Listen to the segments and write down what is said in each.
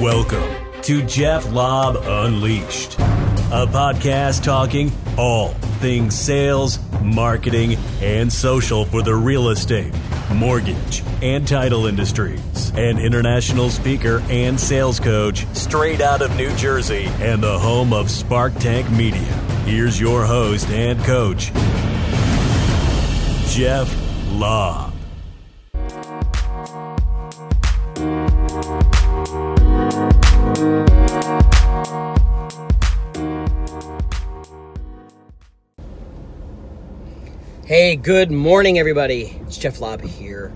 Welcome to Jeff Lobb Unleashed, a podcast talking all things sales, marketing, and social for the real estate, mortgage, and title industries. An international speaker and sales coach straight out of New Jersey and the home of Spark Tank Media. Here's your host and coach, Jeff Lobb. Hey, good morning, everybody. It's Jeff Lobb here.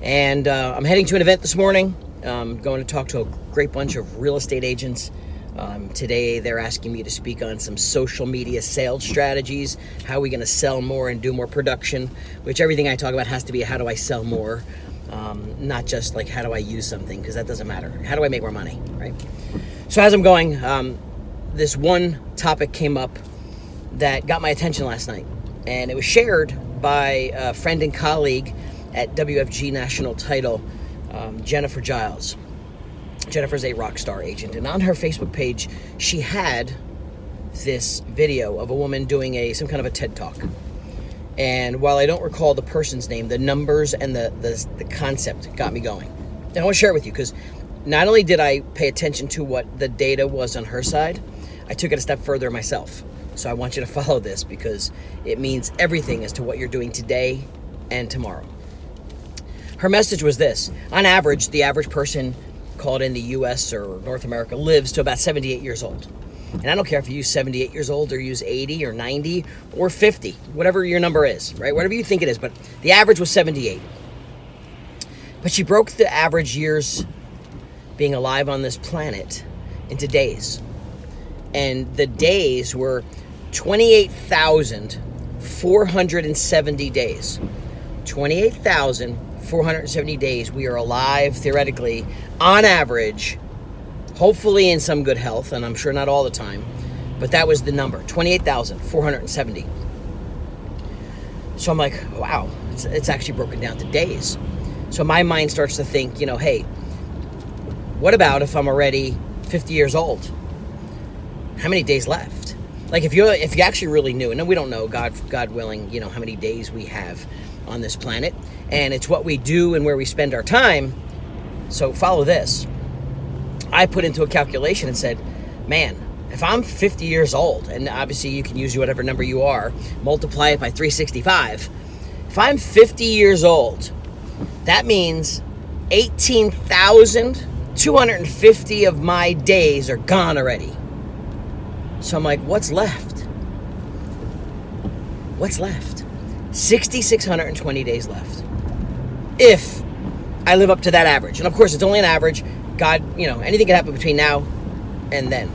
And uh, I'm heading to an event this morning. I'm going to talk to a great bunch of real estate agents. Um, today, they're asking me to speak on some social media sales strategies. How are we going to sell more and do more production? Which everything I talk about has to be how do I sell more? Um, not just like how do I use something, because that doesn't matter. How do I make more money, right? So, as I'm going, um, this one topic came up that got my attention last night and it was shared by a friend and colleague at WFG National Title, um, Jennifer Giles. Jennifer's a rock star agent, and on her Facebook page, she had this video of a woman doing a some kind of a TED talk. And while I don't recall the person's name, the numbers and the the, the concept got me going. And I want to share it with you because not only did I pay attention to what the data was on her side, I took it a step further myself. So I want you to follow this because it means everything as to what you're doing today and tomorrow. Her message was this On average, the average person called in the US or North America lives to about 78 years old. And I don't care if you use 78 years old or use 80 or 90 or 50, whatever your number is, right? Whatever you think it is, but the average was 78. But she broke the average years being alive on this planet into days. And the days were 28,470 days. 28,470 days we are alive, theoretically, on average, hopefully in some good health, and I'm sure not all the time, but that was the number 28,470. So I'm like, wow, it's, it's actually broken down to days. So my mind starts to think, you know, hey, what about if I'm already 50 years old? How many days left? Like if you if you actually really knew, and we don't know, God God willing, you know how many days we have on this planet, and it's what we do and where we spend our time. So follow this. I put into a calculation and said, man, if I'm 50 years old, and obviously you can use whatever number you are, multiply it by 365. If I'm 50 years old, that means 18,250 of my days are gone already. So I'm like, what's left? What's left? 6,620 days left. If I live up to that average. And of course, it's only an average. God, you know, anything can happen between now and then.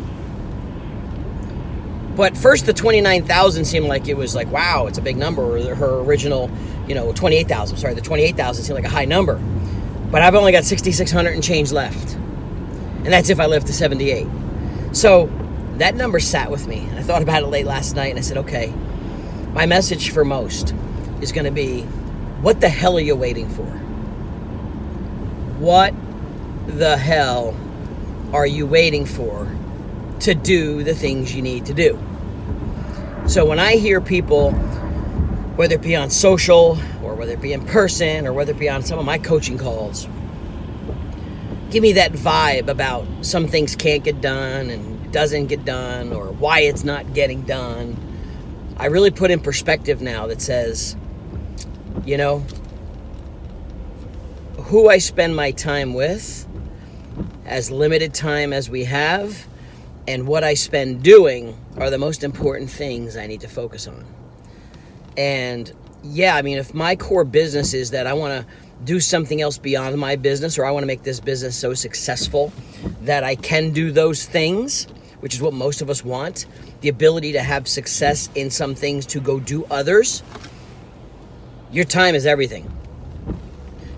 But first, the 29,000 seemed like it was like, wow, it's a big number. Or her original, you know, 28,000, sorry, the 28,000 seemed like a high number. But I've only got 6,600 and change left. And that's if I live to 78. So that number sat with me. And I thought about it late last night and I said, okay, my message for most is going to be what the hell are you waiting for? What the hell are you waiting for to do the things you need to do? So when I hear people, whether it be on social or whether it be in person or whether it be on some of my coaching calls, give me that vibe about some things can't get done and doesn't get done or why it's not getting done. I really put in perspective now that says, you know, who I spend my time with, as limited time as we have, and what I spend doing are the most important things I need to focus on. And yeah, I mean, if my core business is that I want to do something else beyond my business or I want to make this business so successful that I can do those things, which is what most of us want the ability to have success in some things to go do others. Your time is everything.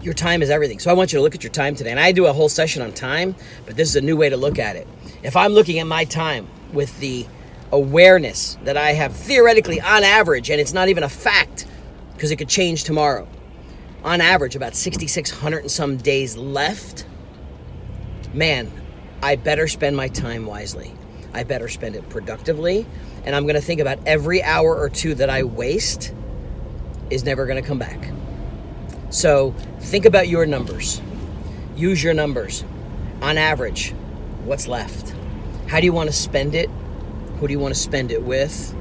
Your time is everything. So I want you to look at your time today. And I do a whole session on time, but this is a new way to look at it. If I'm looking at my time with the awareness that I have theoretically on average, and it's not even a fact because it could change tomorrow, on average, about 6,600 and some days left, man, I better spend my time wisely. I better spend it productively. And I'm going to think about every hour or two that I waste is never going to come back. So think about your numbers. Use your numbers. On average, what's left? How do you want to spend it? Who do you want to spend it with?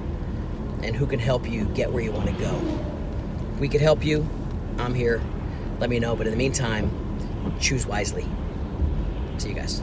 And who can help you get where you want to go? If we could help you, I'm here. Let me know. But in the meantime, choose wisely. See you guys.